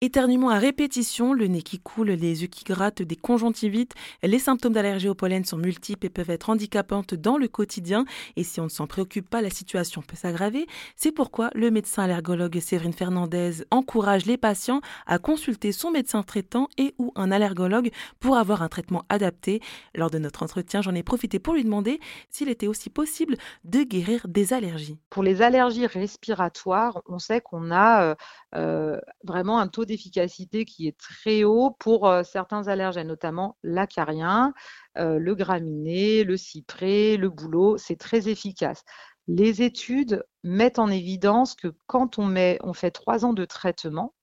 Éternuement à répétition, le nez qui coule, les yeux qui grattent, des conjonctivites, les symptômes d'allergie au pollen sont multiples et peuvent être handicapantes dans le quotidien. Et si on ne s'en préoccupe pas, la situation peut s'aggraver. C'est pourquoi le médecin allergologue Séverine Fernandez encourage les patients à consulter son médecin traitant et ou un allergologue pour avoir un traitement adapté. Lors de notre entretien, j'en ai profité pour lui demander s'il était aussi possible de guérir des allergies. Pour les allergies respiratoires, on sait qu'on a euh, euh, vraiment un taux d'efficacité qui est très haut pour euh, certains allergènes, notamment l'acarien, euh, le graminé, le cyprès, le bouleau. C'est très efficace. Les études mettent en évidence que quand on, fait trois ans de traitement,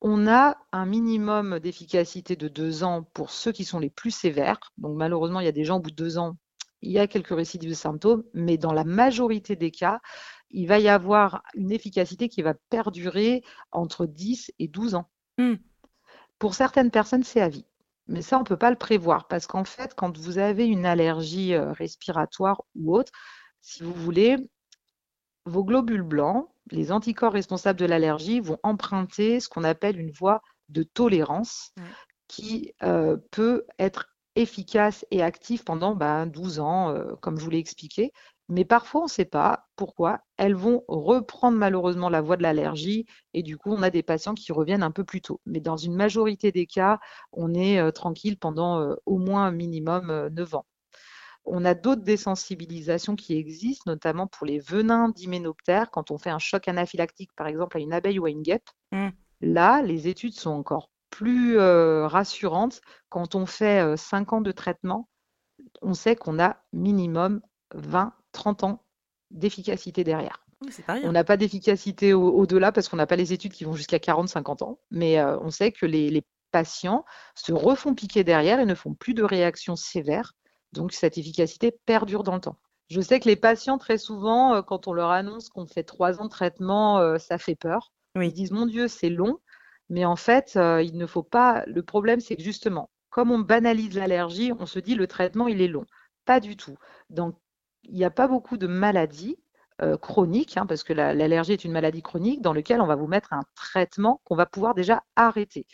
on a un minimum d'efficacité de deux ans pour ceux qui sont les plus sévères. Donc malheureusement, il y a des gens au bout de deux ans, il y a quelques récidives de symptômes, mais dans la majorité des cas, il va y avoir une efficacité qui va perdurer entre 10 et 12 ans. Hmm. Pour certaines personnes, c'est à vie. Mais ça, on ne peut pas le prévoir parce qu'en fait, quand vous avez une allergie euh, respiratoire ou autre, si vous voulez, vos globules blancs, les anticorps responsables de l'allergie, vont emprunter ce qu'on appelle une voie de tolérance qui euh, peut être efficace et active pendant 12 ben, ans, euh, comme je vous l'ai expliqué. Mais parfois, on ne sait pas pourquoi. Elles vont reprendre malheureusement la voie de l'allergie et du coup, on a des patients qui reviennent un peu plus tôt. Mais dans une majorité des cas, on est euh, tranquille pendant euh, au moins un minimum 9 ans. On a d'autres désensibilisations qui existent, notamment pour les venins d'hyménoptères, quand on fait un choc anaphylactique, par exemple, à une abeille ou à une guêpe. Mmh. Là, les études sont encore plus rassurante. Quand on fait 5 ans de traitement, on sait qu'on a minimum 20-30 ans d'efficacité derrière. on n'a pas d'efficacité au-delà parce qu'on n'a pas les études qui vont jusqu'à 40-50 ans, mais on sait que les, patients se refont piquer derrière et ne font plus de réactions sévères. Donc cette efficacité perdure dans le temps. Je sais que les patients, très souvent, quand on leur annonce qu'on fait trois ans de traitement, ça fait peur. Ils disent, mon Dieu, c'est long. Mais en fait, euh, il ne faut pas. Le problème, c'est que justement, comme on banalise l'allergie, on se dit le traitement, il est long. Pas du tout. Donc, il n'y a pas beaucoup de maladies euh, chroniques, hein, parce que l'allergie est une maladie chronique, dans laquelle on va vous mettre un traitement qu'on va pouvoir déjà arrêter.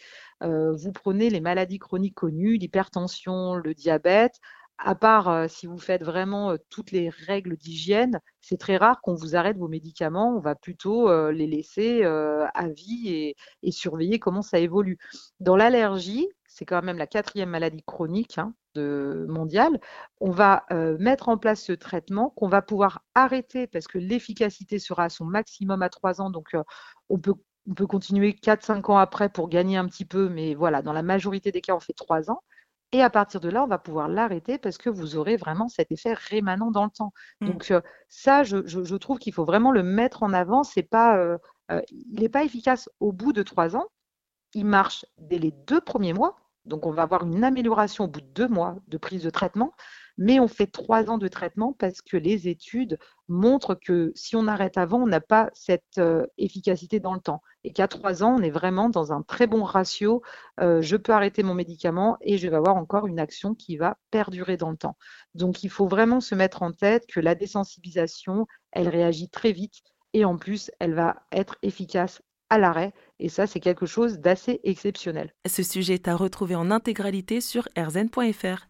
Euh, vous prenez les maladies chroniques connues, l'hypertension, le diabète, à part si vous faites vraiment toutes les règles d'hygiène, c'est très rare qu'on vous arrête vos médicaments. On va plutôt les laisser à vie et, surveiller comment ça évolue. Dans l'allergie, c'est quand même la quatrième maladie chronique hein, mondiale. On va mettre en place ce traitement qu'on va pouvoir arrêter parce que l'efficacité sera à son maximum à trois ans. Donc, on peut on peut continuer 4-5 ans après pour gagner un petit peu, mais voilà, dans la majorité des cas, on fait trois ans. Et à partir de là, on va pouvoir l'arrêter parce que vous aurez vraiment cet effet rémanent dans le temps. Mmh. Donc euh, ça, je, trouve qu'il faut vraiment le mettre en avant. C'est pas, euh, euh, il n'est pas efficace au bout de trois ans. Il marche dès les deux premiers mois. Donc on va avoir une amélioration au bout de deux mois de prise de traitement mais on fait trois ans de traitement parce que les études montrent que si on arrête avant, on n'a pas cette euh, efficacité dans le temps. Et qu'à trois ans, on est vraiment dans un très bon ratio. Euh, je peux arrêter mon médicament et je vais avoir encore une action qui va perdurer dans le temps. Donc, il faut vraiment se mettre en tête que la désensibilisation, elle réagit très vite et en plus, elle va être efficace à l'arrêt. Et ça, c'est quelque chose d'assez exceptionnel. Ce sujet est à retrouver en intégralité sur rzn.fr.